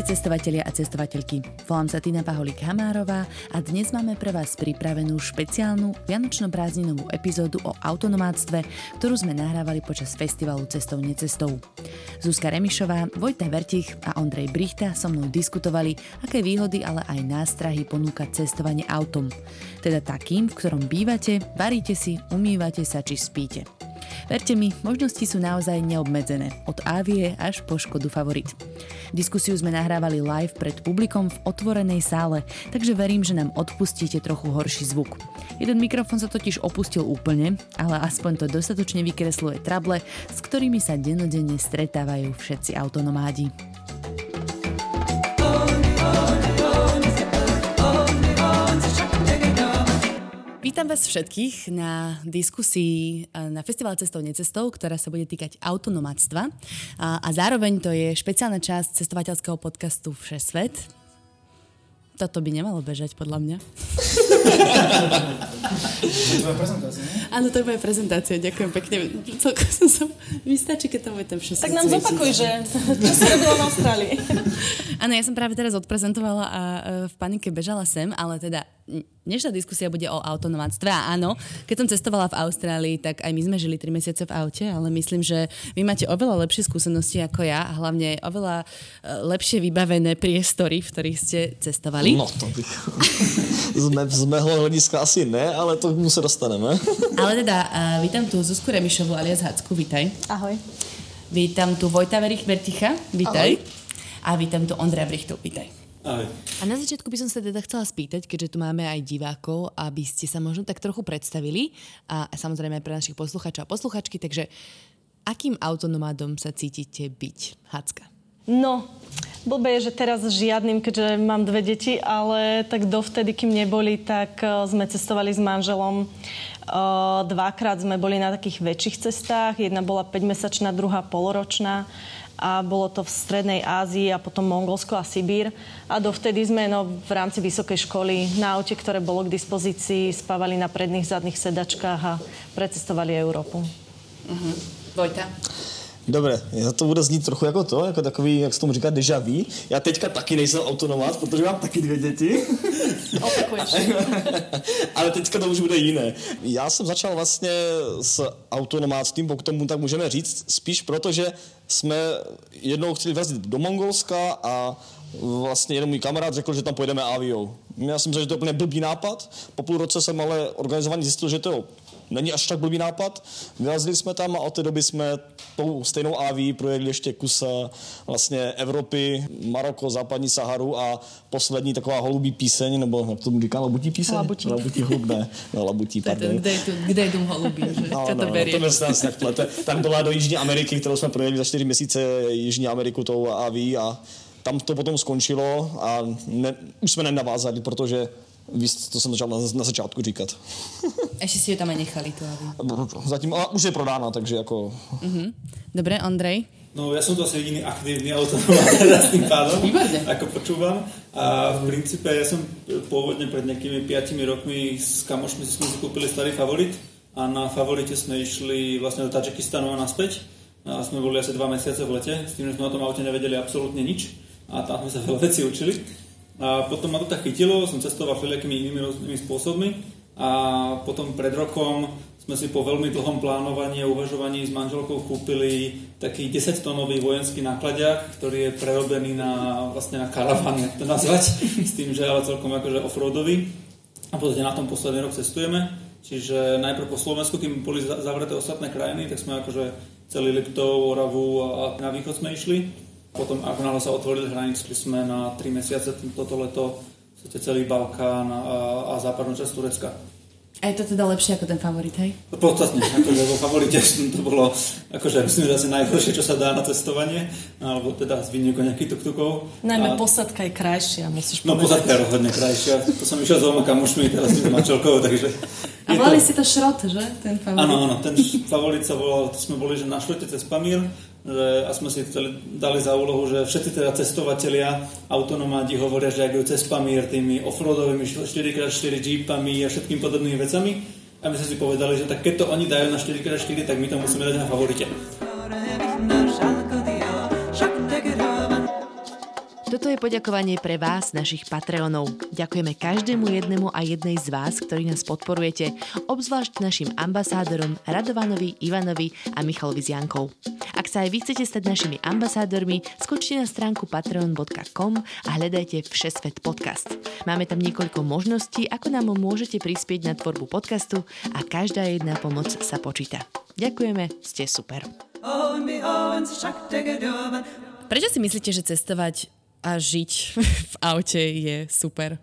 Ahojte cestovatelia a cestovateľky. Volám sa Tina Paholík Hamárová a dnes máme pre vás pripravenú špeciálnu vianočno-prázdninovú epizódu o autonomátstve, ktorú sme nahrávali počas festivalu Cestou necestou. Zuzka Remišová, Vojta Vertich a Ondrej Brichta so mnou diskutovali, aké výhody, ale aj nástrahy ponúka cestovanie autom. Teda takým, v ktorom bývate, varíte si, umývate sa či spíte. Verte mi, možnosti sú naozaj neobmedzené, od Avie až po Škodu Favorit. Diskusiu sme nahrávali live pred publikom v otvorenej sále, takže verím, že nám odpustíte trochu horší zvuk. Jeden mikrofón sa totiž opustil úplne, ale aspoň to dostatočne vykresluje trable, s ktorými sa denodenne stretávajú všetci autonomádi. Vítam vás všetkých na diskusii eh, na Festival Cestou necestou, ktorá sa bude týkať autonomáctva. A, a zároveň to je špeciálna časť cestovateľského podcastu Všesvet. Toto by nemalo bežať, podľa mňa. Áno, to je moja prezentácia, ďakujem pekne. Celko som sa... Mi stačí, keď tam je ten všesvet. Tak nám zopakuj, že čo si robila v Austrálii. Áno, ja som práve teraz odprezentovala a e, v panike bežala sem, ale teda dnešná diskusia bude o autonomátstve. A áno, keď som cestovala v Austrálii, tak aj my sme žili 3 mesiace v aute, ale myslím, že vy máte oveľa lepšie skúsenosti ako ja a hlavne oveľa e, lepšie vybavené priestory, v ktorých ste cestovali. No to bych... z, me, z mého hlediska asi ne, ale to mu se dostaneme. ale teda, uh, vítam tu Zuzku Remišovu alias Hacku, vítaj. Ahoj. Vítam tu Vojta Verich Verticha, vítaj. Ahoj. A vítam tu Ondra Brichtu, vítaj. Ahoj. A na začiatku by som sa teda chcela spýtať, keďže tu máme aj divákov, aby ste sa možno tak trochu predstavili a samozrejme aj pre našich poslucháčov a posluchačky, takže akým autonomádom sa cítite byť? Hacka. No, blbé je, že teraz žiadnym, keďže mám dve deti, ale tak dovtedy, kým neboli, tak uh, sme cestovali s manželom. Uh, dvakrát sme boli na takých väčších cestách. Jedna bola 5-mesačná, druhá poloročná a bolo to v Strednej Ázii a potom Mongolsko a Sibír. A dovtedy sme no, v rámci vysokej školy na aute, ktoré bolo k dispozícii, spávali na predných zadných sedačkách a precestovali Európu. Uh-huh. Vojta? Dobre, to bude znít trochu jako to, jako takový, jak se tomu říká, deja vu. Já teďka taky nejsem autonomát, protože mám taky dvě děti. Opakuješ. Ale teďka to už bude jiné. Já jsem začal vlastně s autonomátstvím, pokud tomu tak můžeme říct, spíš proto, že jsme jednou chtěli vrazit do Mongolska a vlastně jeden můj kamarád řekl, že tam pojedeme aviou. Já jsem myslel, že to je úplně blbý nápad. Po půl roce jsem ale organizovaný zjistil, že to není až tak blbý nápad. Vyrazili jsme tam a od té doby jsme tou stejnou AV projeli ještě kus eh, vlastně Evropy, Maroko, západní Saharu a poslední taková holubí píseň, nebo jak tomu říká, labutí píseň? Labutí. Labutí holub, ne, no, labutí, pardon. Kde tu, kde holubí, že No, no, to no, to mi se nás plete. Byla do Jižní Ameriky, kterou jsme projeli za 4 měsíce Jižní Ameriku tou AV a tam to potom skončilo a ne, už jsme nenavázali, protože to jsem začal na, na začátku říkat. Ešte si ju tam aj nechali, tu aby. Zatím, ale už je prodána, takže jako... Uh-huh. Dobre, Ondrej? No ja som to asi jediný aktívny autonomát teda s tým pádom, Výborne. ako počúvam. A v princípe ja som pôvodne pred nejakými 5 rokmi s kamošmi sme si kúpili starý favorit a na favorite sme išli vlastne do Tadžikistanu a naspäť. A sme boli asi dva mesiace v lete, s tým, že sme o tom aute nevedeli absolútne nič a tam sme sa veľa vecí učili. A potom ma to tak chytilo, som cestoval všelijakými inými rôznymi spôsobmi a potom pred rokom sme si po veľmi dlhom plánovaní a uvažovaní s manželkou kúpili taký 10-tonový vojenský nákladiak, ktorý je prerobený na, vlastne na karavan, jak to nazvať, s tým, že ale celkom akože offroadový. A potom na tom posledný rok cestujeme. Čiže najprv po Slovensku, kým boli za- zavreté ostatné krajiny, tak sme akože celý Liptov, Oravu a na východ sme išli. Potom ako náhle sa otvorili hranice, sme na 3 mesiace toto leto celý Balkán a, a západnú časť Turecka. A je to teda lepšie ako ten favorit, hej? Podstatne, akože vo favorite to bolo, akože myslím, že asi najhoršie, čo sa dá na cestovanie, alebo teda z výnimkou nejakých tuk-tukov. Najmä A- posadka je krajšia, musíš No povedať. posadka je rozhodne krajšia. To som išiel s dvoma kamošmi, teraz s manželkou, takže... A volali to... si to šrot, že? Ten favorit. Áno, áno, ten favorit sa volal, to sme boli, že na šrote cez Pamír, že, a sme si dali za úlohu, že všetci teda cestovatelia, autonomáti hovoria, že ak cez Pamír tými offroadovými 4x4 jeepami a všetkým podobnými vecami. A my sme si povedali, že tak keď to oni dajú na 4x4, tak my to musíme dať na favorite. Poďakovanie pre vás, našich Patreonov. Ďakujeme každému jednému a jednej z vás, ktorí nás podporujete, obzvlášť našim ambasádorom Radovanovi, Ivanovi a Michalovi z Jankou. Ak sa aj vy chcete stať našimi ambasádormi, skočte na stránku patreon.com a hľadajte Všesvet podcast. Máme tam niekoľko možností, ako nám môžete prispieť na tvorbu podcastu a každá jedna pomoc sa počíta. Ďakujeme, ste super. Prečo si myslíte, že cestovať a žiť v aute je super?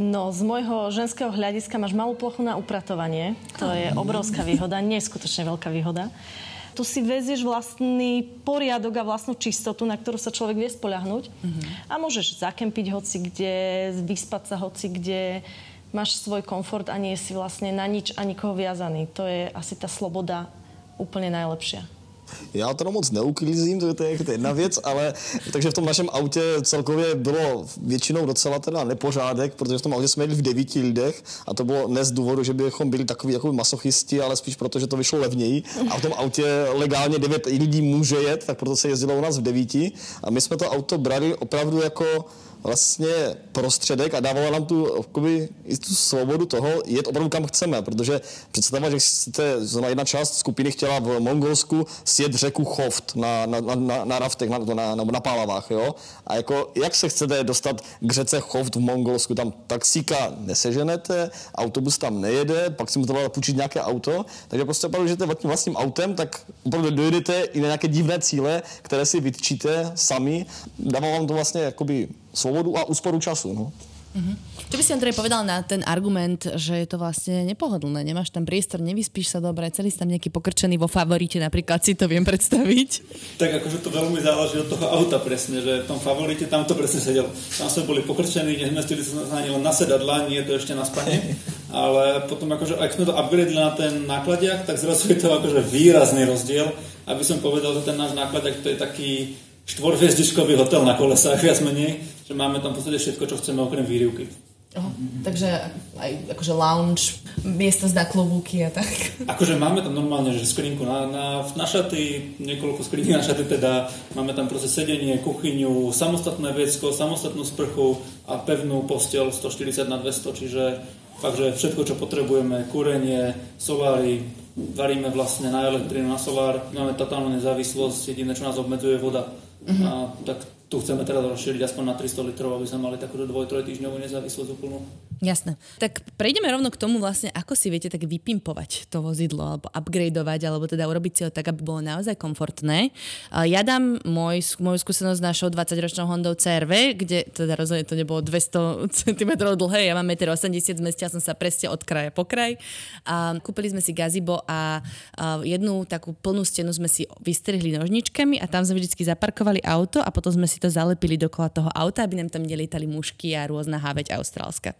No, z môjho ženského hľadiska máš malú plochu na upratovanie. To je obrovská výhoda, neskutočne veľká výhoda. Tu si vezieš vlastný poriadok a vlastnú čistotu, na ktorú sa človek vie spoľahnúť. Mm-hmm. A môžeš zakempiť hoci kde, vyspať sa hoci kde, máš svoj komfort a nie si vlastne na nič a nikoho viazaný. To je asi tá sloboda úplne najlepšia. Já to moc neuklízím, to je, to je jedna věc, ale takže v tom našem autě celkově bylo většinou docela teda nepořádek, protože v tom autě jsme jeli v devíti lidech a to bylo ne z důvodu, že bychom byli takový jako masochisti, ale spíš proto, že to vyšlo levněji. A v tom autě legálně devět lidí může jet, tak proto se jezdilo u nás v devíti. A my jsme to auto brali opravdu jako vlastně prostředek a dávala nám tu, jakoby, i tu svobodu toho jet opravdu kam chceme, protože představa, že jste na jedna část skupiny chtěla v Mongolsku sjet řeku Choft na, na, na, na raftech, na, na, na, na pálavách, jo? A jako, jak se chcete dostat k řece Choft v Mongolsku? Tam taxíka neseženete, autobus tam nejede, pak si mu to půjčit nějaké auto, takže prostě opravdu, že jste vlastním autem, tak opravdu dojedete i na nějaké divné cíle, které si vytčíte sami. Dává vám to vlastně jakoby svobodu a úsporu času. No. Uh-huh. Čo by si Andrej povedal na ten argument, že je to vlastne nepohodlné, nemáš tam priestor, nevyspíš sa dobre, celý si tam nejaký pokrčený vo favorite, napríklad si to viem predstaviť? Tak akože to veľmi záleží od toho auta presne, že v tom favorite tam to presne sedel. Tam sme boli pokrčení, nezmestili sa ani len na sedadla, nie je to ešte na spanie. Ale potom akože, ak sme to upgradeli na ten nákladiak, tak zrazu je to akože výrazný rozdiel. Aby som povedal, že ten náš nákladiak to je taký štvorhviezdičkový hotel na kolesách, viac menej, že máme tam v podstate všetko, čo chceme okrem výrivky. Oh, takže aj akože lounge, miesto na klobúky a tak. Akože máme tam normálne, že skrinku na, na, na šaty, niekoľko skrinky na šaty teda, máme tam proste sedenie, kuchyňu, samostatné vecko, samostatnú sprchu a pevnú postel 140 na 200, čiže fakt, že všetko, čo potrebujeme, kúrenie, solári, varíme vlastne na elektrínu, na solár, máme totálnu nezávislosť, jediné, čo nás obmedzuje, je voda. Uh-huh. A tak tu chceme teraz rozšíriť aspoň na 300 litrov, aby sme mali takú dvoj, týždňovú nezávislosť úplnú. Jasné. Tak prejdeme rovno k tomu vlastne, ako si viete tak vypimpovať to vozidlo, alebo upgradeovať, alebo teda urobiť si ho tak, aby bolo naozaj komfortné. Ja dám môj, moju skúsenosť s našou 20-ročnou Hondou CRV, kde teda rozhodne to nebolo 200 cm dlhé, ja mám 1,80 m, zmestila som sa presne od kraja po kraj. A kúpili sme si gazibo a jednu takú plnú stenu sme si vystrihli nožničkami a tam sme vždy zaparkovali auto a potom sme si to zalepili dokola toho auta, aby nám tam nelietali mušky a rôzna háveť austrálska.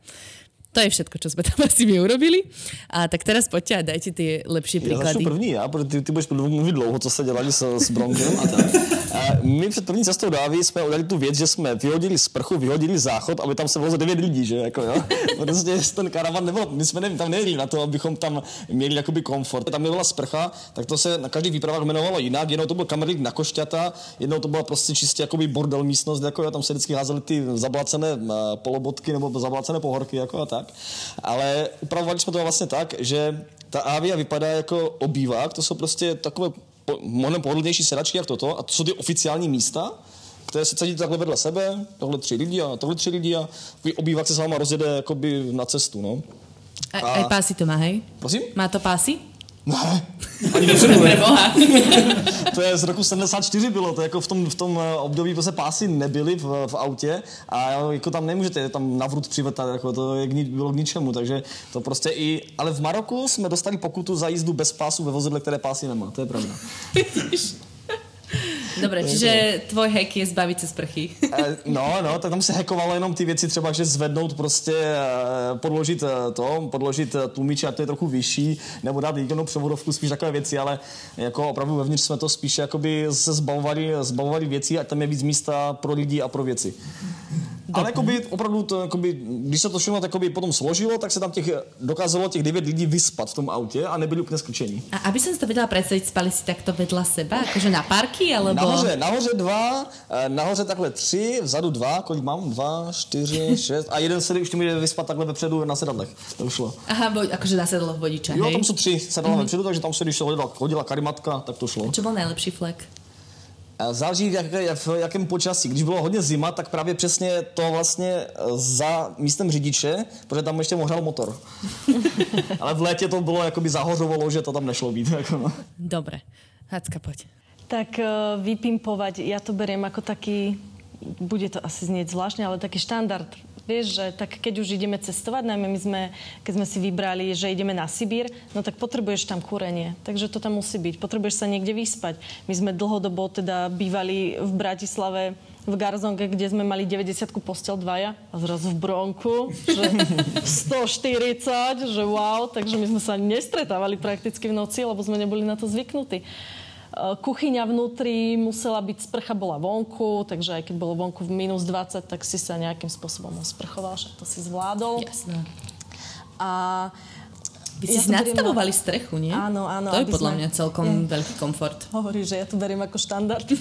To je všetko, čo sme tam asi my urobili. A tak teraz poďte a dajte tie lepšie príklady. Já první, já, protože ty, ty budeš mluvit dlouho, co se dělali s, s Bronkem a tak. A my před první cestou do Avy jsme udělali tu věc, že jsme vyhodili sprchu, vyhodili záchod, aby tam se vozilo devět lidí, že jako jo. Prostě ten karavan nebyl, my jsme tam nejeli na to, abychom tam měli jakoby komfort. Tam nebyla sprcha, tak to se na každý výpravách jmenovalo jinak. Jednou to byl kamerlík na košťata, jednou to byla prostě čistě jakoby bordel místnost, jako jo, tam se vždycky házely ty zablacené eh, polobotky nebo zablacené pohorky, jako a tak tak. Ale upravovali jsme to vlastně tak, že ta Avia vypadá jako obývák, to jsou prostě takové mnohem pohodlnější sedačky jak toto a to jsou ty oficiální místa, které se sedíte takhle vedle sebe, tohle tři lidi a tohle tři lidi a obývák se s váma rozjede jakoby na cestu, no. A, a, aj pásy to má, hej? Prosím? Má to pásy? Ne, ani Preboha. to je z roku 74 bylo, to jako v tom, v tom eh, období prostě pásy nebyly v, v autě a jako tam nemůžete tam navrut přivetat, jako to je, bylo k ničemu, takže to prostě i, ale v Maroku jsme dostali pokutu za jízdu bez pásu ve vozidle, které pásy nemá, to je pravda. Dobre, čiže tvoj hack je zbaviť sa sprchy. Eh, no, no, tak tam se hackovalo jenom ty věci třeba, že zvednout prostě, eh, podložit eh, to, podložit tlumiče, a to je trochu vyšší, nebo dát jedinou převodovku, spíš takové věci, ale jako opravdu vevnitř jsme to spíš jakoby se zbavovali, zbavovali věcí a tam je víc místa pro lidi a pro věci. Ale jakoby, opravdu, to, jakoby, když se to všechno jakoby, potom složilo, tak se tam těch, dokázalo těch 9 lidí vyspat v tom autě a nebyli úplně sklčení. A aby som si to vedela predstaviť, spali si takto vedľa seba? Akože na parky? Alebo... Nahoře, nahoře dva, eh, nahoře takhle tři, vzadu dva, kolik mám? Dva, čtyři, šest a jeden se ještě mi vyspat takhle vepředu na sedadlech. To šlo. Aha, bo, akože na sedadlo vodiča, Jo, hej? tam jsou tři sedadla mm-hmm. vepředu, takže tam se, když se hodila, hodila karimatka, tak to šlo. Čo bol najlepší flek? Záleží v, jaké, v jakém počasí. Když bylo hodně zima, tak právě přesně to vlastně eh, za místem řidiče, protože tam ještě mohl motor. Ale v létě to bylo jakoby zahořovalo, že to tam nešlo být. Jako no. Dobre. Hacka, poď. Tak eh, vypimpovať, ja to beriem ako taký, bude to asi znieť zvláštne, ale taký štandard. Vieš, že tak keď už ideme cestovať, najmä my sme, keď sme si vybrali, že ideme na Sibír, no tak potrebuješ tam kúrenie. Takže to tam musí byť. Potrebuješ sa niekde vyspať. My sme dlhodobo teda bývali v Bratislave v Garzonke, kde sme mali 90 postel dvaja a zrazu v Bronku, že 140, že wow, takže my sme sa nestretávali prakticky v noci, lebo sme neboli na to zvyknutí. Uh, Kuchyňa vnútri musela byť, sprcha bola vonku, takže aj keď bolo vonku v minus 20, tak si sa nejakým spôsobom osprchoval, že to si zvládol. Jasné. A Vy ste Ja si nadstavovali na- strechu, nie? Áno, áno, To je podľa sme- mňa celkom veľký komfort. Hovorí, že ja to beriem ako štandard.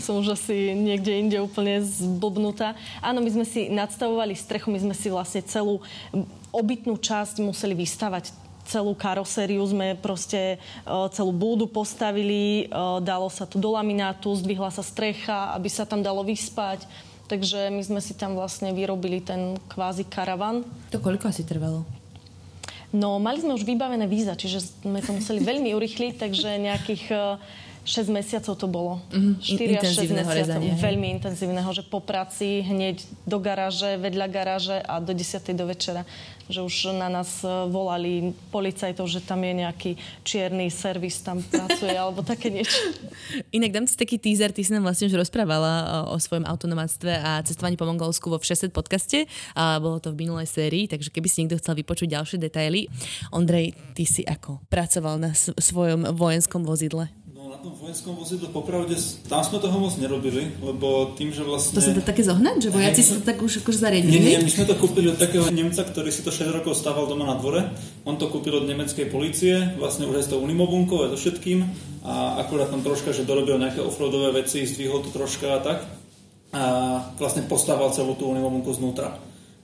Som už asi niekde inde úplne zblbnutá. Áno, my sme si nadstavovali strechu, my sme si vlastne celú obytnú časť museli vystavať celú karosériu sme proste e, celú búdu postavili, e, dalo sa tu do laminátu, zdvihla sa strecha, aby sa tam dalo vyspať. Takže my sme si tam vlastne vyrobili ten kvázi karavan. To koľko asi trvalo? No, mali sme už vybavené víza, čiže sme to museli veľmi urychliť, takže nejakých eh, 6 mesiacov to bolo. Mhm, 4 až 6 intenzívneho mesiacov. rezania, hej. Veľmi intenzívneho, že po práci hneď do garáže, vedľa garáže a do 10. do večera. Že už na nás eh, volali policajtov, že tam je nejaký čierny servis, tam pracuje, alebo také niečo. Inak dám si taký teaser, ty si nám vlastne už rozprávala o, o svojom autonomátstve a cestovaní po Mongolsku vo Všeset podcaste. A bolo to v minulej sérii, takže keby si niekto chcel vypočuť ďalšie detaily. Ondrej, ty si ako? Pracoval na svojom vojenskom vozidle? No na tom vojenskom vozidle popravde, tam sme toho moc nerobili, lebo tým, že vlastne... To sa dá také zohnať, že vojaci si to tak už akože zariadili? Nie, nie, my sme to kúpili od takého Nemca, ktorý si to 6 rokov stával doma na dvore. On to kúpil od nemeckej policie, vlastne už aj s tou unimobunkou a so všetkým. A akurát tam troška, že dorobil nejaké offroadové veci, zdvihol to troška a tak. A vlastne postával celú tú unimobunku znútra.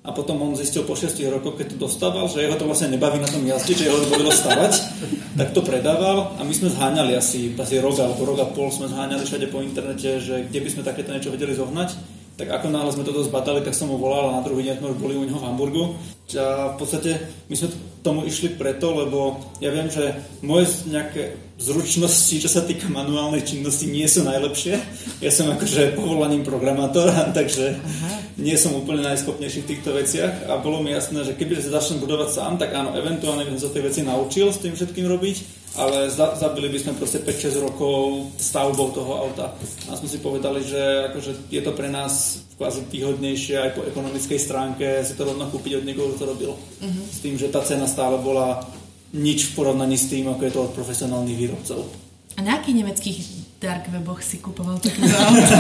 A potom on zistil po 6 rokoch, keď to dostával, že jeho to vlastne nebaví na tom jazdiť, že jeho to bavilo stavať, tak to predával a my sme zháňali asi, asi rok alebo rok a pol sme zháňali všade po internete, že kde by sme takéto niečo vedeli zohnať. Tak ako náhle sme toto zbadali, tak som mu volal a na druhý deň sme už boli u neho v Hamburgu. A v podstate my sme tomu išli preto, lebo ja viem, že moje nejaké zručnosti, čo sa týka manuálnej činnosti, nie sú najlepšie. Ja som akože povolaním programátor, takže nie som úplne najschopnejší v týchto veciach. A bolo mi jasné, že keby sa začnem budovať sám, tak áno, eventuálne by som sa tie veci naučil s tým všetkým robiť, ale za- zabili by sme proste 5-6 rokov stavbou toho auta. A sme si povedali, že akože je to pre nás kvázi výhodnejšie aj po ekonomickej stránke si to rovno kúpiť od niekoho, kto to robil. S tým, že tá cena stále bola nič v porovnaní s tým, ako je to od profesionálnych výrobcov. A na akých nemeckých dark weboch si kupoval takéto auto?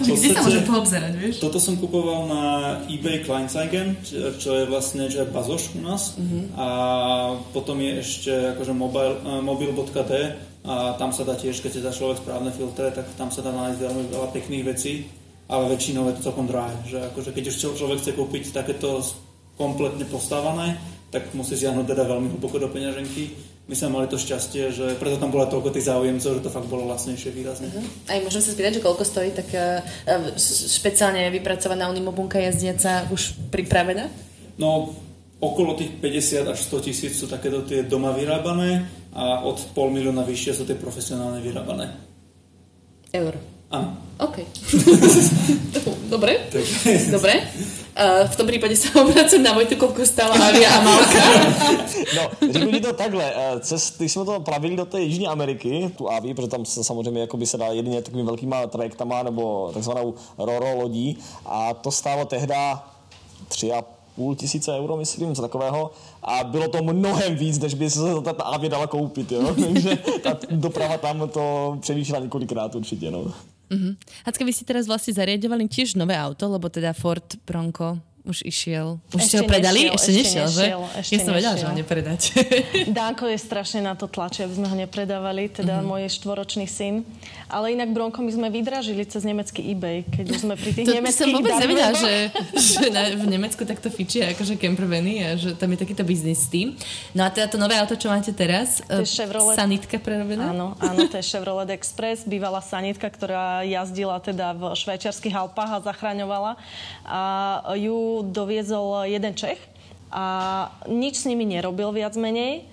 Kde sa môžem poobzerať, vieš? toto som kupoval na eBay Kleinzeigen, čo, je vlastne čo je bazoš u nás. A potom je ešte akože mobile, eh, mobil.d a tam sa dá tiež, keď si dá človek správne filtre, tak tam sa dá nájsť veľmi veľa pekných vecí, ale väčšinou je to celkom drahé. Že akože keď už človek chce kúpiť takéto kompletne postávané, tak musí siahnuť teda veľmi hlboko do peňaženky. My sme mali to šťastie, že preto tam bola toľko tých záujemcov, že to fakt bolo lacnejšie výrazne. Aj môžem sa spýtať, že koľko stojí tak uh, špeciálne vypracovaná unimobunka jazdiaca už pripravená? No, okolo tých 50 až 100 tisíc sú takéto tie doma vyrábané a od pol milióna vyššie sú tie profesionálne vyrábané. Eur. Áno. OK. Dobre. Dobre. Uh, v tom případě se obracím na Vojtu, koľko stála Avia a Malka. no, řeknu to takhle. Eh, cest, když jsme to plavili do té Jižní Ameriky, tu Avi, protože tam se samozřejmě by se dá jedině takovými velkýma trajektama nebo takzvanou roro lodí a to stálo tehda tři a půl tisíce euro, myslím, něco takového. A bylo to mnohem víc, než by se ta Avia dala koupit, jo. Takže ta doprava tam to přemýšlela několikrát určitě, no. Uh-huh. Hacka, vy ste teraz vlastne zariadovali tiež nové auto, lebo teda Ford Bronco už išiel. Už ešte ste ho predali? Nešiel, ešte, ešte nešiel, nešiel, že? Ešte ja som vedela, že ho nepredať. Dánko je strašne na to tlačí, aby sme ho nepredávali, teda Mhm. môj štvoročný syn. Ale inak Bronco my sme vydražili cez nemecký eBay, keď už sme pri tých To nemeckých som vôbec nevedela, že, že na, v Nemecku takto fičia akože campervany a že tam je takýto biznis s tým. No a teda to nové auto, čo máte teraz, To je eh, Chevrolet. sanitka prerobená? Áno, áno, to je Chevrolet Express, bývalá sanitka, ktorá jazdila teda v švajčiarských Alpách a zachraňovala. A ju doviezol jeden Čech a nič s nimi nerobil viac menej.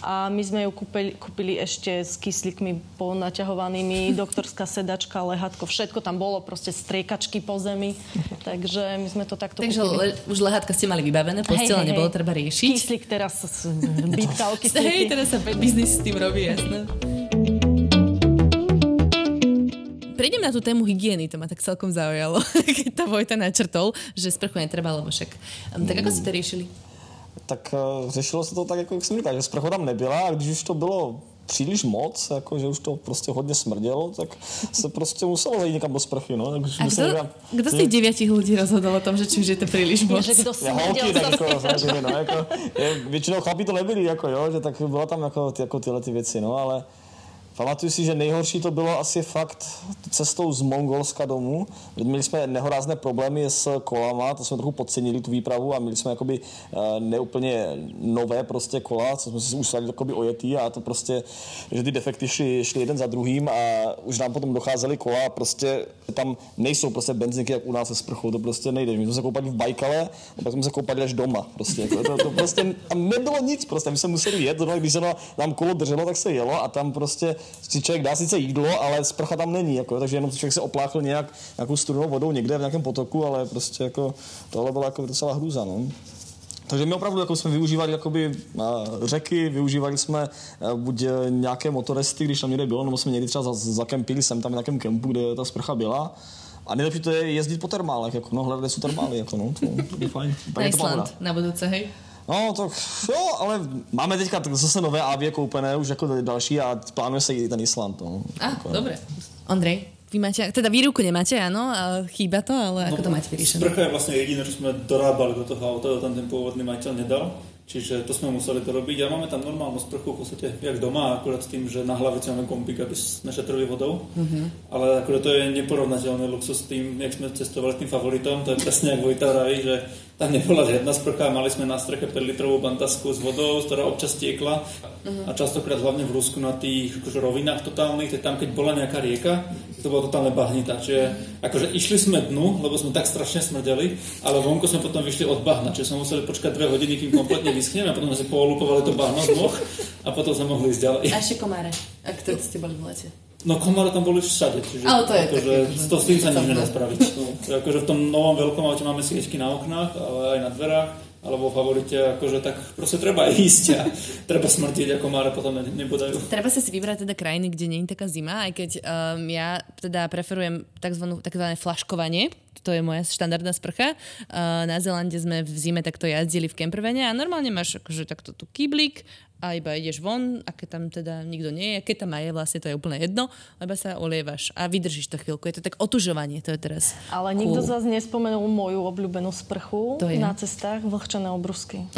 A my sme ju kúpili, kúpili ešte s kyslíkmi ponaťahovanými, doktorská sedačka, lehatko, všetko tam bolo, proste striekačky po zemi. Takže my sme to takto Takže kúpili. le, už lehátka ste mali vybavené, postela nebolo treba riešiť. Kyslík teraz, bytal Hej, teraz sa biznis s tým robí, jasné. Prejdem na tú tému hygieny, to ma tak celkom zaujalo, keď tá Vojta načrtol, že sprchu netreba, lebo však. Um, tak ako ste to riešili? Tak uh, řešilo se to tak, jako jak jsem říkal, že sprcha tam nebyla a když už to bylo příliš moc, jako že už to prostě hodně smrdělo, tak se prostě muselo zajít někam do sprchy, no. Tak už A kto, někam- kto z tých deviatich ľudí rozhodol o tom, že či už je to príliš moc? Že kto Já holky, tak jako, samozřejmě, no, jako, je, většinou chlapí to nebyli, jako jo, že tak byla tam jako, ty, jako tyhle ty věci, no, ale pamatuju si, že nejhorší to bylo asi fakt cestou z Mongolska domů. Měli jsme nehorázné problémy s kolama, to jsme trochu podcenili tu výpravu a měli jsme jakoby eh, neúplně nové prostě kola, co jsme si usadili jakoby ojetý a to prostě, že ty defekty šly, šly jeden za druhým a už nám potom docházely kola a prostě tam nejsou prostě benzinky jak u nás se sprchou, to prostě nejde. My jsme se koupali v Bajkale a pak jsme se koupali až doma. Prostě, jako, to, to prostě tam nebylo nic, prostě my jsme museli jet, no, když se nám kolo drželo, tak se jelo a tam prostě si člověk dá sice jídlo, ale sprcha tam není, jako, takže jenom člověk se opláchl nějak, nějakou studenou vodou někde v nějakém potoku, ale prostě jako tohle byla jako docela hrůza, no. Takže my opravdu jako jsme využívali jakoby, uh, řeky, využívali jsme uh, buď uh, nějaké motoresty, když tam někde bylo, nebo jsme někdy třeba za- zakempili jsem tam v nějakém kempu, kde ta sprcha byla. A nejlepší to je jezdit po termálech, jako, no, hledat jsou termály, jako, no, to, je fajn. Na Tak paráda. Island, na budúce, hej? No, tak jo, ale máme teďka zase nové avie koupené, už jako další a plánuje se i ten Island. No. Á, Jako- dobre. Ondrej, vy máte, teda výruku nemáte, áno, a chýba to, ale ako to máte vyriešené? Sprcha je vlastne jediné, čo sme dorábali do toho auta, to tam ten pôvodný majiteľ nedal. Čiže to sme museli to robiť. A máme tam normálnu sprchu, v podstate jak doma, akurát s tým, že na hlavici máme kompík, aby sme šetrili vodou. Mm-hmm. Ale akurát to je neporovnateľný luxus s tým, jak sme cestovali tým favoritom. To je presne, jak Vojta vraví, že tam nebola žiadna sprcha. Mali sme na streche 5 litrovú bantasku s vodou, ktorá občas tiekla. A častokrát hlavne v Rusku na tých akože, rovinách totálnych, tam keď bola nejaká rieka, to bolo totálne bahnita. Čiže akože išli sme dnu, lebo sme tak strašne smrdeli, ale vonku sme potom vyšli od bahna, čiže sme museli počkať dve hodiny, kým kompletne vyschneme a potom sme si poolupovali to bahno z nôh a potom sme mohli ísť ďalej. A ešte komáre, ak to ste boli v lete. No komáre tam boli všade, čiže Ale to je akože, také, akože- to s tým sa nič nedá spraviť. No, akože v tom novom veľkom aute máme sviečky na oknách, ale aj na dverách, alebo favorite, akože tak proste treba ísť a treba smrtiť a komáre potom ne- nebodajú. Treba sa si vybrať teda krajiny, kde nie je taká zima, aj keď um, ja teda preferujem tzv. takzvané flaškovanie, to je moja štandardná sprcha. Uh, na Zelande sme v zime takto jazdili v campervane a normálne máš akože takto tu kýblik a iba ideš von a keď tam teda nikto nie je, keď tam aj je, vlastne to je úplne jedno, lebo sa olievaš a vydržíš to chvíľku. Je to tak otužovanie, to je teraz Ale nikto cool. z vás nespomenul moju obľúbenú sprchu To je? na cestách, vlhčené obrusky.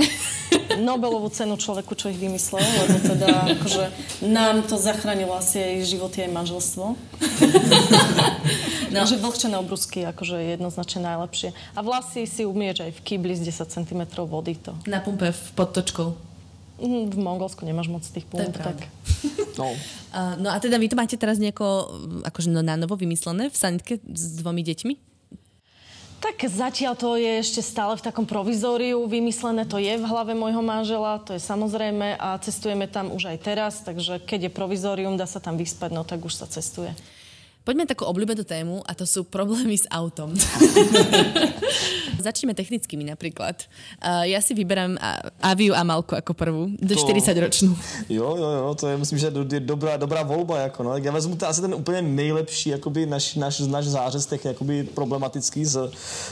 Nobelovú cenu človeku, čo ich vymyslel, lebo teda akože nám to zachránilo asi aj životy, aj manželstvo. no. Takže vlhčené obrusky akože je jednoznačne najlepšie. A vlasy si umieš aj v kýbli z 10 cm vody to. Na pumpe v podtočkou. Mm, V Mongolsku nemáš moc tých pump, tak No, Uh, no a teda vy to máte teraz nejako mm, akože no, na novo vymyslené v sanitke s dvomi deťmi? Tak zatiaľ to je ešte stále v takom provizóriu vymyslené, to je v hlave môjho manžela, to je samozrejme a cestujeme tam už aj teraz, takže keď je provizórium, dá sa tam vyspať, no tak už sa cestuje. Poďme takú obľúbenú tému a to sú problémy s autom. Začneme technickými napríklad. Uh, ja si vyberám Aviu a Malku ako prvú, do to... 40 ročnú. Jo, jo, jo, to je myslím, že je dobrá, dobrá volba. Jako, no. Já vezmu to asi ten úplně nejlepší jakoby, naš, naš, naš zářez těch jakoby, problematický z,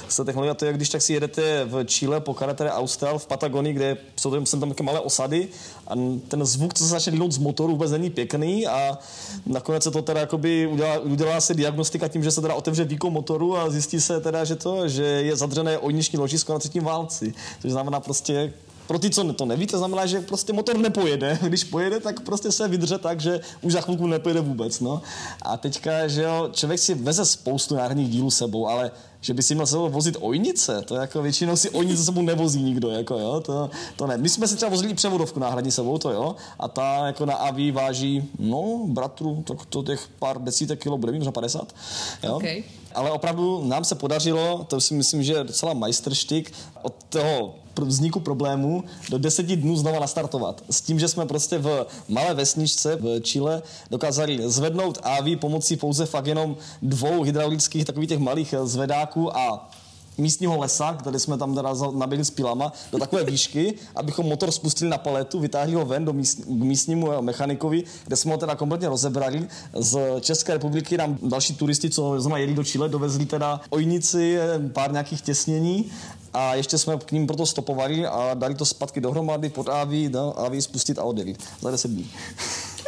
z technologie. A to je, když tak si jedete v Chile po karatere Austral v Patagonii, kde jsou tam, jsou tam také malé osady a ten zvuk, co se začne línout z motoru, vůbec není pěkný a nakonec se to teda jakoby udělá, udělá se diagnostika tím, že se teda otevře výkon motoru a zjistí se teda, že to, že je zadřené ojniční ložisko na třetím válci. Což znamená prostě pro ty, co to nevíte, znamená, že prostě motor nepojede. Když pojede, tak prostě se vydře tak, že už za chvilku nepojede vůbec. No. A teďka, že jo, člověk si veze spoustu náhradních dílů sebou, ale že by si měl sebou vozit ojnice, to jako většinou si ojnice sebou nevozí nikdo, jako jo, to, to ne. My jsme si třeba vozili převodovku náhradní sebou, to jo, a ta jako na AV váží, no, bratru, tak to těch pár desítek kilo bude mít, možná 50, jo. Okay. Ale opravdu nám se podařilo, to si myslím, že je docela majstrštyk, od toho vzniku problému do deseti dnů znova nastartovat. S tím, že jsme prostě v malé vesničce v Chile dokázali zvednout AV pomocí pouze fakt jenom dvou hydraulických takových těch malých zvedáků a místního lesa, kde jsme tam teda nabili s pilama, do takové výšky, abychom motor spustili na paletu, vytáhli ho ven do míst, k místnímu mechanikovi, kde jsme ho teda kompletně rozebrali. Z České republiky nám další turisti, co jsme jeli do Chile, dovezli teda ojnici, pár nějakých těsnění a ještě jsme k ním proto stopovali a dali to zpátky dohromady pod AV, no, AV spustit a odjeli za 10 dní.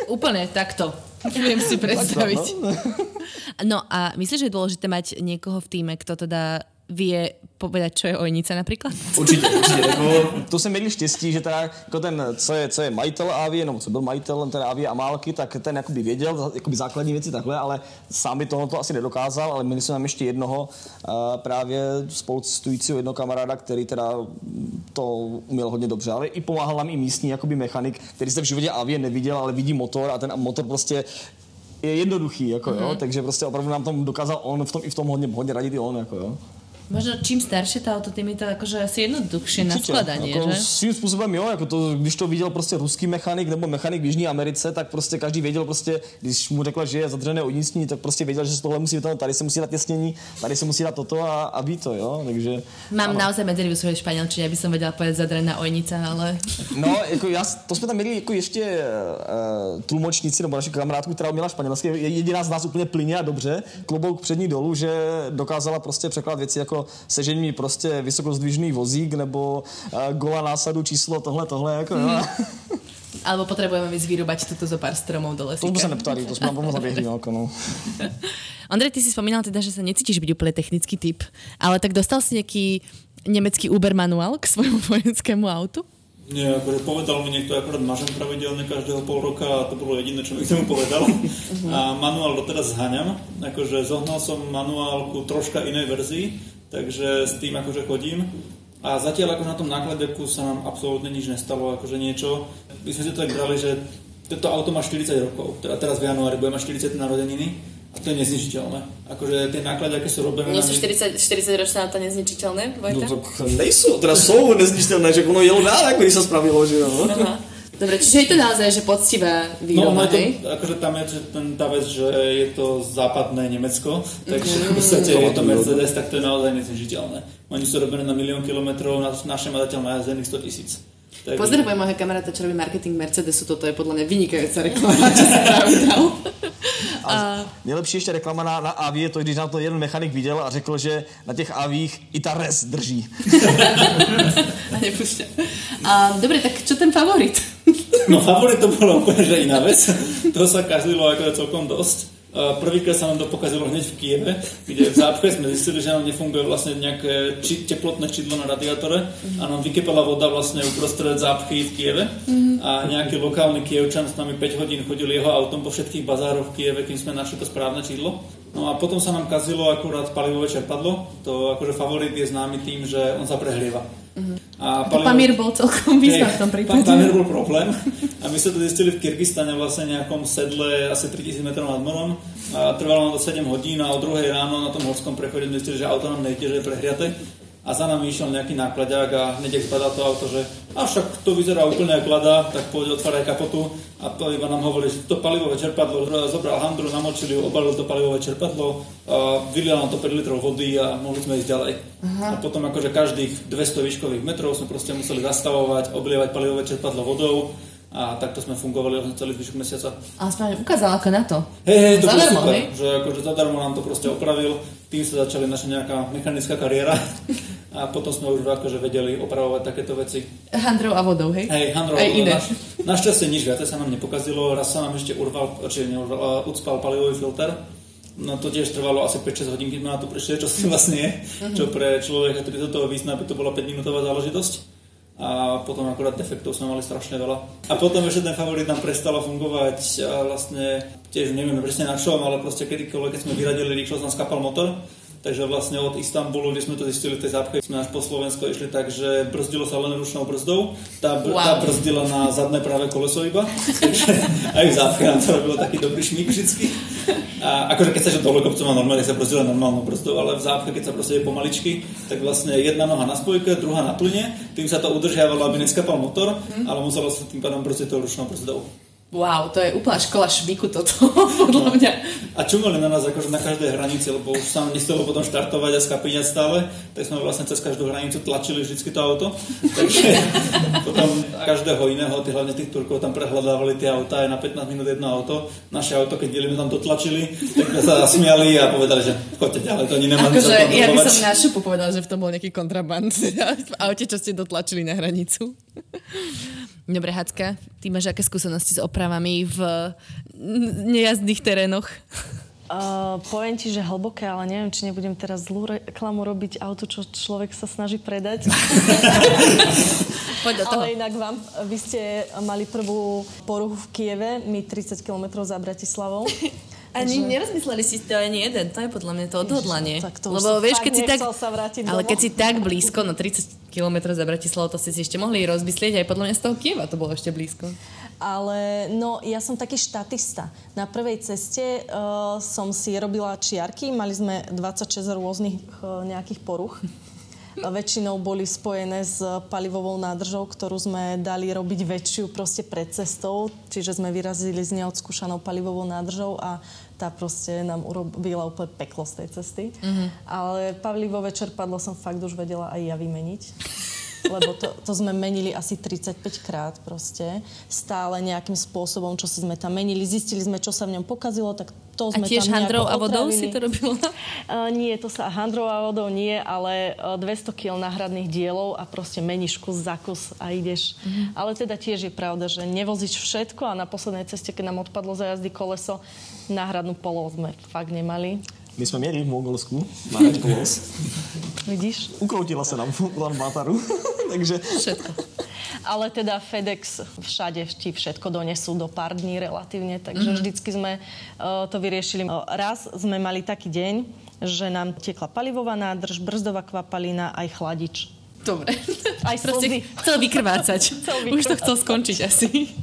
Úplne takto. Viem si predstaviť. No. no a myslíš, že je dôležité mať niekoho v týme, kto teda vie povedať, čo je ojnica napríklad? Určitě, určitě. Jako, to jsem měl štěstí, že teda, jako ten, co je, co je majitel Avie, nebo co byl majitel ten Avie a Málky, tak ten jakoby věděl jakoby základní věci takhle, ale sám by tohle to asi nedokázal, ale měli jsme tam ještě jednoho uh, právě spolucestujícího jednoho kamaráda, který teda to uměl hodně dobře, ale i pomáhal nám i místní jakoby mechanik, který se v životě Avie neviděl, ale vidí motor a ten motor prostě je jednoduchý, jako mm-hmm. jo, mhm. takže prostě opravdu nám tam dokázal on v tom i v tom hodně, hodně radit i on, jako jo. Možno čím staršie tá auto, tým je to akože asi jednoduchšie na skladanie, jako že? Svým způsobem jo, jako to, když to viděl prostě ruský mechanik nebo mechanik v Jižní Americe, tak prostě každý věděl prostě, když mu řekla, že je zadřené odnísní, tak prostě věděl, že z tohle musí vytáhnout, tady se musí dát těsnění, tady se musí dát toto a, a ví to, jo, takže... Mám ale... naozaj medzery v svojej španělčině, aby som vedela povedať zadrená ojnica, ale... No, jako já, to jsme tam měli jako ještě uh, tlumočníci nebo naši kamarádku, která měla španělsky, je jediná z nás úplně plyně a dobře, klobouk přední dolů, že dokázala prostě překládat věci jako sežení prostě vysokozdvižný vozík nebo uh, gola násadu číslo tohle, tohle, jako jo. Mm. Alebo potrebujeme ísť vyrúbať toto zo pár stromov do lesíka. To sme sa neptali, to sme nám pomohli no, no. Ondrej, ty si spomínal teda, že sa necítiš byť úplne technický typ, ale tak dostal si nejaký nemecký Uber manuál k svojmu vojenskému autu? Nie, akože povedal mi niekto, akorát mažem pravidelne každého pol roka a to bolo jediné, čo mi k tomu povedal. Uh-huh. A manuál doteraz zhaňam, akože zohnal som manuálku troška inej verzii, takže s tým akože chodím. A zatiaľ ako na tom nákladeku sa nám absolútne nič nestalo, akože niečo. My sme si to tak brali, že toto auto má 40 rokov, teda teraz v januári bude mať 40 narodeniny a to je nezničiteľné. Akože tie náklady, aké sú robené... Nie sú 40, 40 ročné auta nezničiteľné, Vojta? No tak nejsú, teraz sú nezničiteľné, že ono jelo dál, ako sa spravilo, že jo. Aha. Dobre, čiže je to naozaj, že poctivá výroba, no, no to, akože tam je ten, tá vec, že je to západné Nemecko, takže mm-hmm. v podstate je to Mercedes, tak to je naozaj neznižiteľné. Oni sú robené na milión kilometrov, na naše má zatiaľ najazdených 100 tisíc. Tak... Pozdravujem môjho kamaráta, čo robí marketing Mercedesu, toto je podľa mňa vynikajúca reklama, čo sa práve dal. A nejlepší ještě reklama na, na AV je to, když nám to jeden mechanik viděl a řekl, že na těch AVích i ta res drží. a nepúšťa. A, dobre, tak čo ten favorit? no favorit to bolo úplne že iná vec. To sa kazilo ako celkom dosť. Prvýkrát sa nám to pokazilo hneď v Kieve, kde v zápche sme zistili, že nám nefunguje vlastne nejaké či, teplotné čidlo na radiátore a nám vykepala voda vlastne uprostred zápchy v Kieve a nejaký lokálny Kievčan s nami 5 hodín chodil jeho autom po všetkých bazároch v Kieve, kým sme našli to správne čidlo. No a potom sa nám kazilo akurát palivové čerpadlo. To akože favorit je známy tým, že on sa prehlieva. Uh-huh. A palivo... Pamír bol celkom výzva v tom prípade. Pamír bol problém. A my sme to zistili v Kyrgyzstane vlastne nejakom sedle asi 3000 metrov nad morom. A trvalo nám to 7 hodín a o druhej ráno na tom horskom prechode zistili, že auto nám nejde, že je prehriate. a za nami išiel nejaký nákladák a hneď zbadal to auto, že a však to vyzerá úplne ako lada, tak pôjde otvárať kapotu a to iba nám hovorí, že to palivové čerpadlo, zobral handru, namočili, obalil to palivové čerpadlo, a vylial nám to 5 litrov vody a mohli sme ísť ďalej. Aha. A potom akože každých 200 výškových metrov sme proste museli zastavovať, oblievať palivové čerpadlo vodou a takto sme fungovali vlastne celý zvyšok mesiaca. Ale sme ukázal ako na to. Hej, hej, to zadarmo, super, hej? že akože zadarmo nám to proste opravil, tým sa začali naša nejaká mechanická kariéra a potom sme už akože vedeli opravovať takéto veci. Handrou a vodou, hej? Hej, handrou a vodou. Naš, našťastie nič viacej sa nám nepokazilo, raz sa nám ešte urval, či neurval, ucpal palivový filter, No to tiež trvalo asi 5-6 hodín, keď sme na to prišli, čo si vlastne je, uh-huh. čo pre človeka, ktorý do toho význa, by to bola 5 minútová záležitosť a potom akurát defektov sme mali strašne veľa. A potom ešte ten favorit nám prestalo fungovať a vlastne tiež nevieme presne na čom, ale proste kedykoľvek, keď sme vyradili rýchlosť, nám skapal motor. Takže vlastne od Istanbulu, kde sme to zistili v tej zápche, sme až po Slovensko išli tak, že brzdilo sa len ručnou brzdou. Tá, br- wow. tá brzdila na zadné práve koleso iba. Takže aj v zápche nám to robilo taký dobrý šmík vždycky. A akože keď sa že dole kopcom a normálne sa brzdila normálnou brzdou, ale v zápche, keď sa proste je pomaličky, tak vlastne jedna noha na spojke, druhá na plyne, tým sa to udržiavalo, aby neskapal motor, mm. ale muselo sa tým pádom brzdiť tou ručnou brzdou. Wow, to je úplná škola šmiku toto, podľa no. mňa. A čumeli na nás akože na každej hranici, lebo už sa nestalo potom štartovať a skapíňať stále, tak sme vlastne cez každú hranicu tlačili vždy to auto. Takže potom každého iného, tých, hlavne tých Turkov, tam prehľadávali tie auta aj na 15 minút jedno auto. Naše auto, keď videli, tam dotlačili, tak sme sa zasmiali a povedali, že choďte ďalej, to ani nemá akože, Ja by som na šupu povedal, že v tom bol nejaký kontraband v aute, čo ste dotlačili na hranicu. Dobre, Hacka, ty máš aké skúsenosti s opravami v nejazdných terénoch? Uh, poviem ti, že hlboké, ale neviem, či nebudem teraz zlú reklamu robiť auto, čo človek sa snaží predať. Poď do toho. Ale inak vám, vy ste mali prvú poruchu v Kieve, my 30 km za Bratislavou. Ani že... nerozmysleli si to ani jeden, to je podľa mňa to odhodlanie. Ježiš, tak to Lebo vieš, keď si tak, sa ale keď si tak blízko, no 30 km za Bratislavou, to si si ešte mohli rozmyslieť, aj podľa mňa z toho Kieva to bolo ešte blízko. Ale no, ja som taký štatista. Na prvej ceste uh, som si robila čiarky, mali sme 26 rôznych uh, nejakých poruch väčšinou boli spojené s palivovou nádržou, ktorú sme dali robiť väčšiu proste pred cestou, čiže sme vyrazili s neodskúšanou palivovou nádržou a tá proste nám urobila úplne peklo z tej cesty. Mm-hmm. Ale palivové čerpadlo som fakt už vedela aj ja vymeniť lebo to, to sme menili asi 35 krát proste, stále nejakým spôsobom, čo si sme tam menili, zistili sme, čo sa v ňom pokazilo, tak to sme a tiež tam handrou a vodou otravili. si to robila? Uh, nie, to sa handrou a vodou nie, ale uh, 200 kg náhradných dielov a proste meníš kus za kus a ideš. Mm-hmm. Ale teda tiež je pravda, že nevozíš všetko a na poslednej ceste, keď nám odpadlo za jazdy koleso, náhradnú polov sme fakt nemali. My sme mieli v Mongolsku náhrať polos. Vidíš? Ukroutila sa nám len Bataru, takže... Všetko. Ale teda FedEx všade ti všetko donesú do pár dní relatívne, takže mm-hmm. vždycky sme uh, to vyriešili. Raz sme mali taký deň, že nám tekla palivová nádrž, brzdová kvapalina aj chladič. Dobre. Aj Proste chcel vykrvácať. chcel vykrvácať. Už to chcel skončiť asi.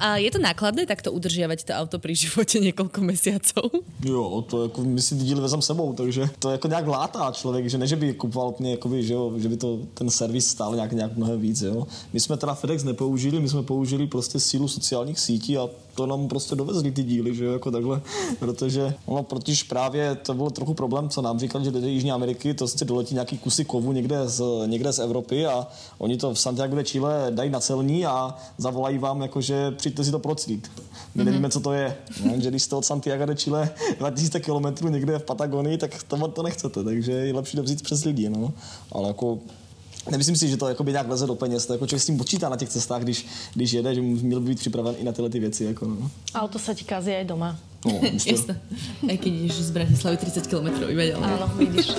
A je to nákladné takto udržiavať to auto pri živote niekoľko mesiacov? Jo, to jako my si díly vezem sebou, takže to jako nějak látá člověk, že ne, že by kupoval úplně, že, jo, že by to ten servis stál nějak, nějak mnohem víc. Jo. My jsme teda FedEx nepoužili, my jsme použili prostě sílu sociálních sítí a to nám prostě dovezli ty díly, že jo, jako takhle, protože ono protiž právě to byl trochu problém, co nám říkali, že do Jižní Ameriky to prostě doletí nějaký kusy kovu někde z, někde z Evropy a oni to v Santiago de Chile dají na celní a zavolají vám, jakože přijďte si to procít. My mm-hmm. nevíme, co to je. No, že když jste od Santiago de Chile 2000 km někde v Patagonii, tak to, to nechcete, takže je lepší to vzít přes lidi, no. Ale jako Nemyslím si, že to jakoby nějak leze do peněz, to jako člověk s tím počítá na těch cestách, když, když jede, že měl by být připraven i na tyhle ty věci. Jako, no. Auto sa ti kazí aj doma. No, Jasne. Aj keď ideš z Bratislavy 30 km iba ďalej. Áno, vidíš.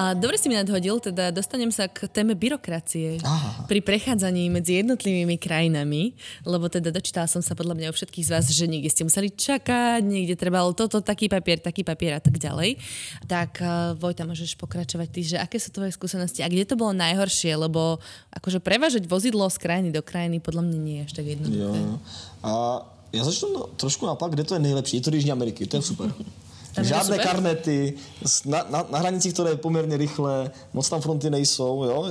A dobre si mi nadhodil, teda dostanem sa k téme byrokracie Aha. pri prechádzaní medzi jednotlivými krajinami, lebo teda dočítala som sa podľa mňa o všetkých z vás, že niekde ste museli čakať, niekde trebalo toto, taký papier, taký papier a tak ďalej. Tak uh, Vojta, môžeš pokračovať ty, že aké sú tvoje skúsenosti a kde to bolo najhoršie, lebo akože prevážať vozidlo z krajiny do krajiny podľa mňa nie je až tak jednoduché. A já začnu trošku napak, kde to je nejlepší. Je to Jižní Ameriky, to je super. Tam Žádné super? karnety, na, na, na hranicích to jde poměrně rychle, moc tam fronty nejsou, jo.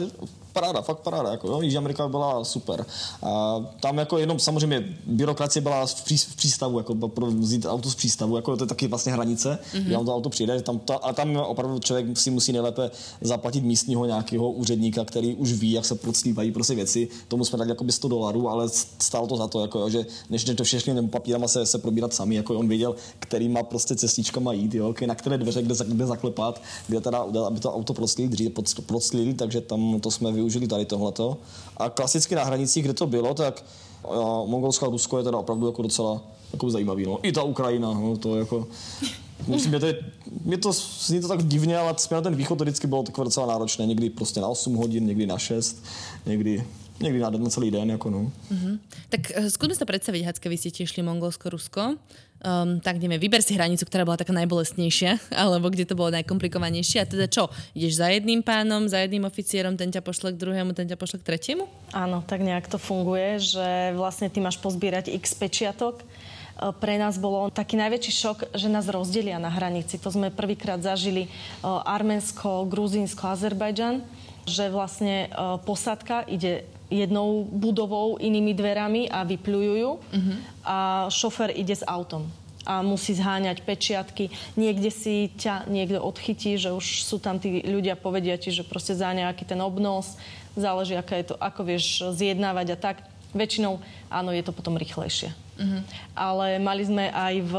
Paráda, fakt paráda, jako, jo. Jižní Amerika byla super. A tam jako jenom samozřejmě byrokracie byla v, pří, v přístavu, jako pro vzít auto z přístavu, jako to je taky vlastně hranice, mm-hmm. kde vám to auto přijde, tam to, a tam opravdu člověk si musí nejlépe zaplatit místního nějakého úředníka, který už ví, jak se proclívají prostě věci. Tomu jsme dali jako 100 dolarů, ale stálo to za to, jako, jo, že než to všechny papírama se, se probírat sami, jako on věděl, kterýma prostě cestičkama jít, jo, na které dveře, kde, kde zaklepat, kde teda, aby to auto proclili dřív, proclili, takže tam to jsme využili tady tohleto. A klasicky na hranicích, kde to bylo, tak Mongolsko a Rusko je teda opravdu jako docela jako zajímavý. No. I ta Ukrajina, no, to jako... Musím, mě to, mě to zní to tak divně, ale na ten východ to vždycky bylo takové docela náročné. Někdy prostě na 8 hodin, někdy na 6, někdy, někdy na, celý den. Jako no. Tak uh, skúsme si to predstaviť, Hacke, vy ste tiež šli Mongolsko, Rusko. Um, tak ideme, vyber si hranicu, ktorá bola taká najbolestnejšia, alebo kde to bolo najkomplikovanejšie. A teda čo? Ideš za jedným pánom, za jedným oficierom, ten ťa pošle k druhému, ten ťa pošle k tretiemu? Áno, tak nejak to funguje, že vlastne ty máš pozbierať x pečiatok. E, Pre nás bolo taký najväčší šok, že nás rozdelia na hranici. To sme prvýkrát zažili e, Arménsko, Gruzínsko, Azerbajdžan, že vlastne e, posádka ide jednou budovou, inými dverami a vypľujú uh-huh. a šofér ide s autom a musí zháňať pečiatky. Niekde si ťa niekto odchytí, že už sú tam tí ľudia, povedia ti, že proste za nejaký ten obnos, záleží, aká je to, ako vieš zjednávať a tak. Väčšinou, áno, je to potom rýchlejšie. Uh-huh. Ale mali sme aj v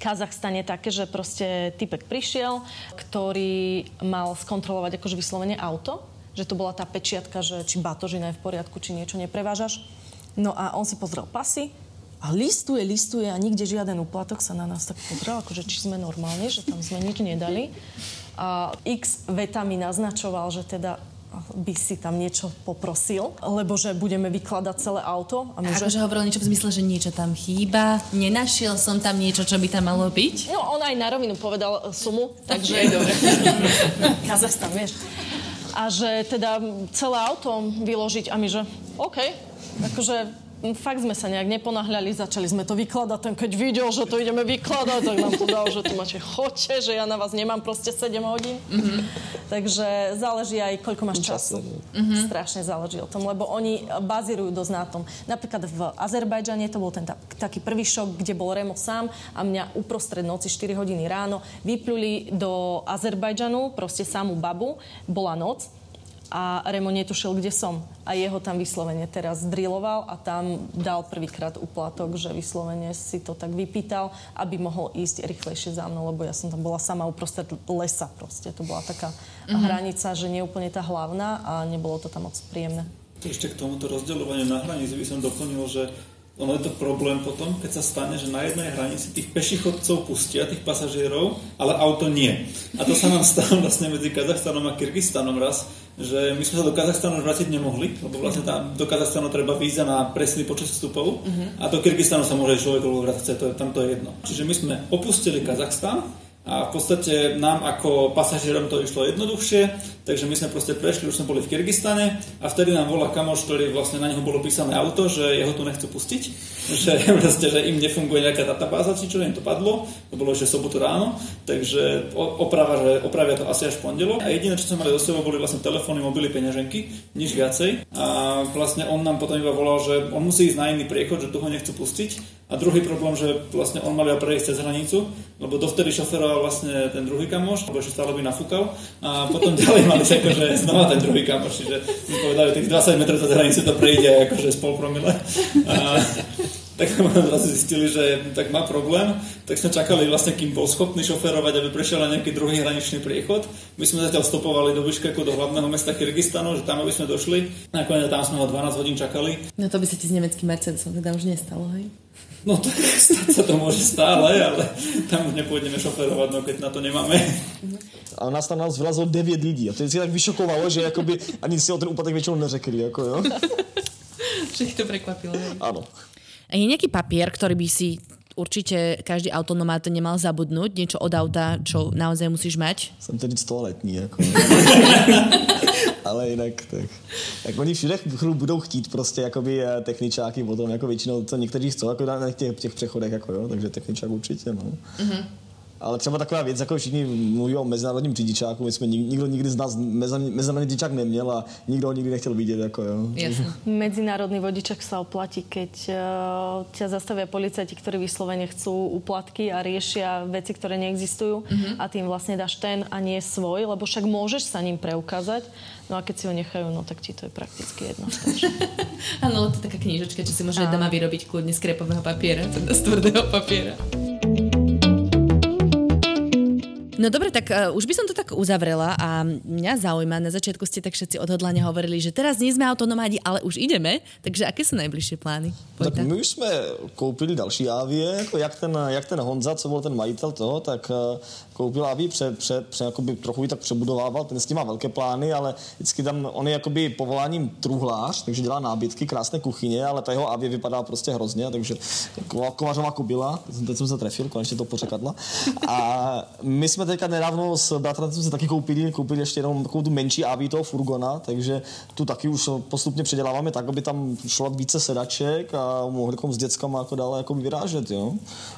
Kazachstane také, že proste typek prišiel, ktorý mal skontrolovať akože vyslovene auto, že to bola tá pečiatka, že či batožina je v poriadku, či niečo neprevážaš. No a on si pozrel pasy a listuje, listuje a nikde žiaden úplatok sa na nás tak pozrel, akože či sme normálne, že tam sme nič nedali. A x vetami naznačoval, že teda by si tam niečo poprosil, lebo že budeme vykladať celé auto. A my, že... Akože hovoril niečo v zmysle, že niečo tam chýba, nenašiel som tam niečo, čo by tam malo byť. No, on aj na rovinu povedal sumu, takže... Kazachstan, vieš. A že teda celé auto vyložiť a my, že OK, akože fakt sme sa nejak neponáhľali, začali sme to vykladať, ten keď videl, že to ideme vykladať, tak nám to dal, že tu máte chote, že ja na vás nemám proste 7 hodín. Mm-hmm. Takže záleží aj, koľko máš času. Mm-hmm. Strašne záleží o tom, lebo oni bazírujú dosť na tom. Napríklad v Azerbajdžane to bol ten ta- taký prvý šok, kde bol Remo sám a mňa uprostred noci 4 hodiny ráno vypluli do Azerbajdžanu, proste samú babu, bola noc a Remo netušil, kde som. A jeho tam vyslovene teraz driloval a tam dal prvýkrát úplatok, že vyslovene si to tak vypýtal, aby mohol ísť rýchlejšie za mnou, lebo ja som tam bola sama uprostred lesa proste. To bola taká mm-hmm. hranica, že nie úplne tá hlavná a nebolo to tam moc príjemné. Ešte k tomuto rozdeľovaniu na hranici by som doplnil, že ono je to problém potom, keď sa stane, že na jednej hranici tých pešichodcov pustia, tých pasažierov, ale auto nie. A to sa nám stalo vlastne medzi Kazachstanom a Kyrgyzstanom raz, že my sme sa do Kazachstanu vrátiť nemohli, lebo vlastne tam do Kazachstanu treba víza na presný počet vstupov a do Kyrgyzstanu sa môže človek vrátiť chce, to je, tam to je jedno. Čiže my sme opustili Kazachstan a v podstate nám ako pasažierom to išlo jednoduchšie, takže my sme proste prešli, už sme boli v Kyrgyzstane a vtedy nám volá kamoš, ktorý vlastne na neho bolo písané auto, že jeho tu nechcú pustiť, že, proste, že im nefunguje nejaká databáza, či čo im to padlo, to bolo ešte sobotu ráno, takže oprava, že opravia to asi až pondelok. A jediné, čo sme mali do sebou, boli vlastne telefóny, mobily, peňaženky, nič viacej. A vlastne on nám potom iba volal, že on musí ísť na iný priechod, že tu ho nechcú pustiť. A druhý problém, že vlastne on mal iba prejsť cez hranicu, lebo dovtedy šoferoval vlastne ten druhý kamoš, lebo ešte stále by nafúkal. A potom ďalej mali akože znova ten druhý kamoš, čiže mi povedali, tých 20 metrov cez hranicu to prejde akože z pol tak sme zistili, že tak má problém, tak sme čakali vlastne, kým bol schopný šoferovať, aby prešiel na nejaký druhý hraničný priechod. My sme zatiaľ stopovali do Biškeku, do hlavného mesta Kyrgyzstanu, že tam aby sme došli. Nakoniec tam sme ho 12 hodín čakali. No to by sa ti s nemeckým Mercedesom teda už nestalo, hej? No tak stať sa to môže stále, ale tam už nepôjdeme šoferovať, no keď na to nemáme. A nás tam nás vylezlo 9 lidí. A to vždycky tak vyšokovalo, že jakoby ani si o ten úpadek většinou neřekli. Jako, jo? Ich to prekvapilo. A je nejaký papier, ktorý by si určite každý autonomát nemal zabudnúť? Niečo od auta, čo naozaj musíš mať? Jsem teď toaletní, jako. Ale jinak, tak. Tak oni všude budou chtít prostě jakoby eh, techničáky potom, jako většinou, co někteří chcou, jako na těch, těch přechodech, jako jo, takže techničák určitě, no. Ale třeba taková věc, jako všichni mluví o mezinárodním řidičáku, my jsme nikdo nikdy z nás mezinárodní řidičák neměl a nikdo ho nikdy nechtěl vidět. Jako, jo. Jasne. Medzinárodný vodičak sa oplatí, keď uh, ťa zastavia policajti, ktorí vyslovene chcú úplatky a riešia veci, ktoré neexistujú mm-hmm. a tým vlastne dáš ten a nie svoj, lebo však môžeš sa ním preukázať. No a keď si ho nechajú, no tak ti to je prakticky jedno. Áno, to je taká knižočka, čo si môže doma vyrobiť kľudne z krepového papiera, teda z tvrdého papiera. No dobre, tak uh, už by som to tak uzavrela a mňa zaujíma, na začiatku ste tak všetci odhodlane hovorili, že teraz nie sme autonomádi, ale už ideme, takže aké sú najbližšie plány? Pojďte. Tak my už jsme koupili další Avie, jako jak ten, jak ten Honza, co byl ten majitel toho, tak uh, koupil Avii, pře, pře, pře, jakoby trochu ji tak přebudovával, ten s tím má velké plány, ale vždycky tam, on je jakoby povoláním truhlář, takže dělá nábytky, krásné kuchyně, ale ta jeho Avie vypadá prostě hrozně, takže kovařová kobila, teď jsem se trefil, konečně to pořekadla. A my jsme teďka nedávno s bratrancem se taky koupili, koupili ještě jenom takovou tu menší AV toho furgona, takže tu taky už postupně předěláváme tak, aby tam šlo více sedaček a mohli s dětskama jako dále jako vyrážet, jo.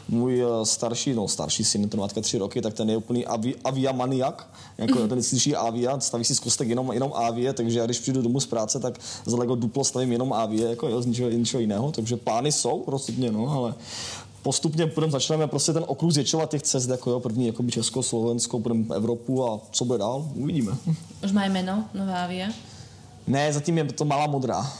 Můj eh, starší, no starší syn, ten má tři roky, tak ten je úplný avi, avia maniak, jako mm. ten slyší avia, staví si z kostek jenom, jenom avie, takže já když přijdu domů z práce, tak z Lego duplo stavím jenom avie, jako jo, z ničeho, ničeho jiného, takže plány jsou rozhodně, no, ale postupně budeme začneme prostě ten okruh zvětšovat těch cest, jako jo, první jako by Česko, Slovensko, budeme Evropu a co bude dál, uvidíme. Už má jméno, nová avia? Ne, zatím je to malá modrá.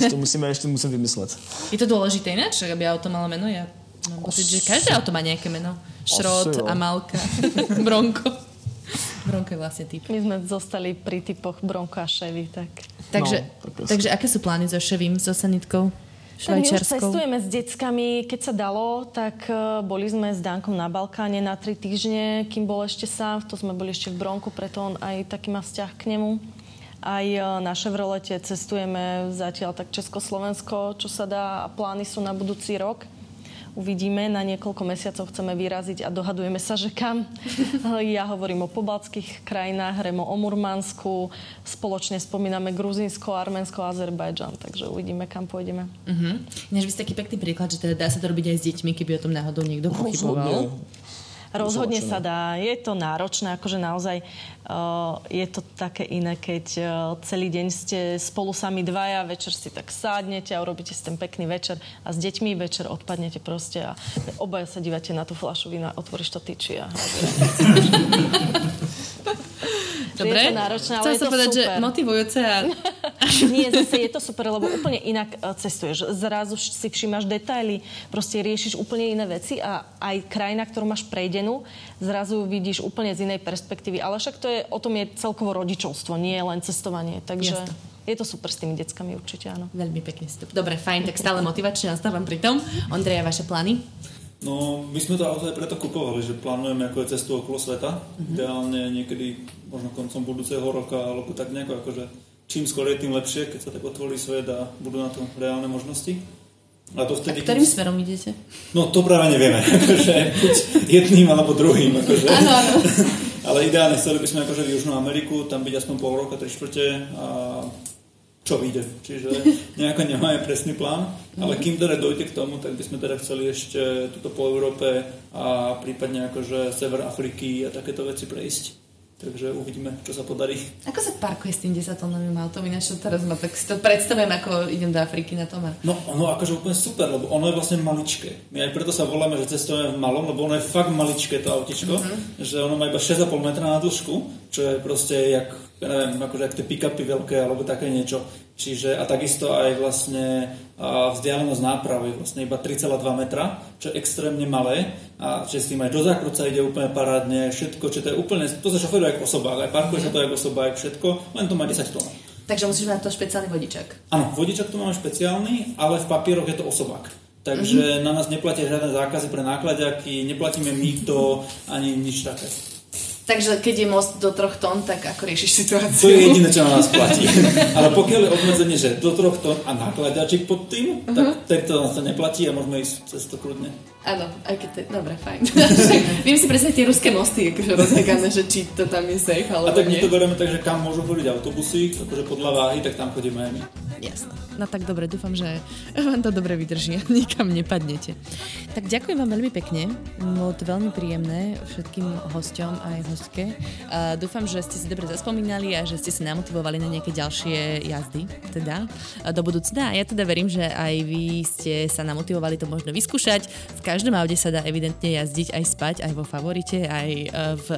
Ještě musíme, ještě musím vymyslet. Je to důležité jinak, aby auto malo jméno? Já mám pocit, že každé auto má nějaké jméno. Šrot, Amalka, Bronco. Bronco je vlastne typ. My sme zostali pri typoch Bronco a Chevy, tak... Takže, no, takže aké sú plány so Chevym, so sanitkou? Tak my už cestujeme s deckami. Keď sa dalo, tak e, boli sme s Dankom na Balkáne na tri týždne, kým bol ešte sám. To sme boli ešte v Bronku, preto on aj taký má vzťah k nemu. Aj e, na Chevrolete cestujeme zatiaľ tak Československo, čo sa dá a plány sú na budúci rok uvidíme. Na niekoľko mesiacov chceme vyraziť a dohadujeme sa, že kam. ja hovorím o pobaltských krajinách, Remo o Murmansku, spoločne spomíname Gruzínsko, Arménsko a Azerbajdžan, takže uvidíme, kam pôjdeme. Uh-huh. Než by ste taký pekný príklad, že teda dá sa to robiť aj s deťmi, keby o tom náhodou niekto pochyboval. Rozhodne sa dá. Je to náročné, akože naozaj uh, je to také iné, keď uh, celý deň ste spolu sami dvaja, večer si tak sádnete a urobíte si ten pekný večer a s deťmi večer odpadnete proste a obaja sa dívate na tú flašu vína, otvoríš to tyči a... Dobre, je to náročné, ale je to povedať, super. že motivujúce a... Nie, zase je to super, lebo úplne inak e, cestuješ. Zrazu si všímaš detaily, proste riešiš úplne iné veci a aj krajina, ktorú máš prejdenú, zrazu vidíš úplne z inej perspektívy. Ale však to je, o tom je celkovo rodičovstvo, nie len cestovanie. Takže... Jasne. Je to super s tými deckami určite, áno. Veľmi pekný vstup. Dobre, fajn, tak stále motivačne nastávam pri tom. Ondreja, vaše plány? No, my sme to auto aj preto kupovali, že plánujeme ako cestu okolo sveta. Mm-hmm. Ideálne niekedy možno koncom budúceho roka, alebo tak nejako akože čím skôr je tým lepšie, keď sa tak otvorí svet a budú na to reálne možnosti. A, to vtedy, a ktorým keď... smerom idete? No to práve nevieme, akože buď jedným alebo druhým. Akože. Áno, áno. Ale ideálne chceli by sme akože v Južnú Ameriku, tam byť aspoň pol roka, tri štvrte a čo vyjde. Čiže nejako nemáme presný plán, ale kým teda dojde k tomu, tak by sme teda chceli ešte tuto po Európe a prípadne akože Sever Afriky a takéto veci prejsť. Takže uvidíme, čo sa podarí. Ako sa parkuje s tým 10 tónovým autom? Ináč teraz ma tak si to predstavujem, ako idem do Afriky na to má. No, ono akože úplne super, lebo ono je vlastne maličké. My aj preto sa voláme, že cestujeme v malom, lebo ono je fakt maličké to autičko, uh-huh. že ono má iba 6,5 metra na dĺžku, čo je proste jak ja neviem, akože ak tie pick-upy veľké alebo také niečo. Čiže, a takisto aj vlastne vzdialenosť nápravy vlastne iba 3,2 metra, čo je extrémne malé a že s tým aj do zákrutca ide úplne parádne, všetko, čo to je úplne, to sa šoferuje ako osobák, aj parkuje sa to ako osobák, všetko, len to má 10 tón. Takže musíš mať to špeciálny vodičak. Áno, vodičak tu máme špeciálny, ale v papieroch je to osobák. Takže mm-hmm. na nás neplatia žiadne zákazy pre nákladiaky, neplatíme mýto ani nič také. Takže keď je most do troch tón, tak ako riešiš situáciu? To je jediné, čo na nás platí. Ale pokiaľ je obmedzenie, že do troch tón a nakladačik pod tým, uh-huh. tak mhm. tedy to nás neplatí a môžeme ísť cez to kľudne. Áno, aj keď to je... Dobre, fajn. Viem si presne tie ruské mosty, akože rozhekané, že či to tam je safe, alebo A tak nie. my to berieme tak, že kam môžu chodiť autobusy, akože podľa váhy, tak tam chodíme aj my. jasno. No tak dobre, dúfam, že vám to dobre vydrží a nikam nepadnete. Tak ďakujem vám veľmi pekne, bolo to veľmi príjemné všetkým hosťom a aj hostke. A dúfam, že ste si dobre zaspomínali a že ste sa namotivovali na nejaké ďalšie jazdy, teda do budúcna. A ja teda verím, že aj vy ste sa namotivovali to možno vyskúšať. V každom aute sa dá evidentne jazdiť aj spať, aj vo favorite, aj e, v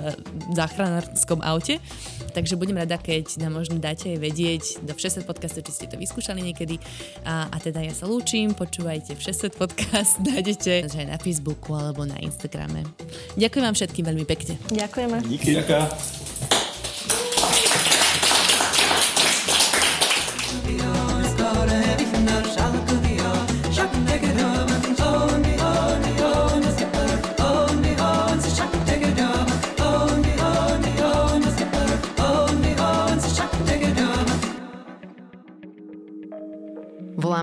záchranárskom aute. Takže budem rada, keď nám možno dáte aj vedieť do Všesvet podcastu, či ste to vyskúšali niekedy. A, a teda ja sa lúčim, počúvajte Všesvet podcast, nájdete aj na Facebooku alebo na Instagrame. Ďakujem vám všetkým veľmi pekne. Ďakujeme. Díky. Ďakujem.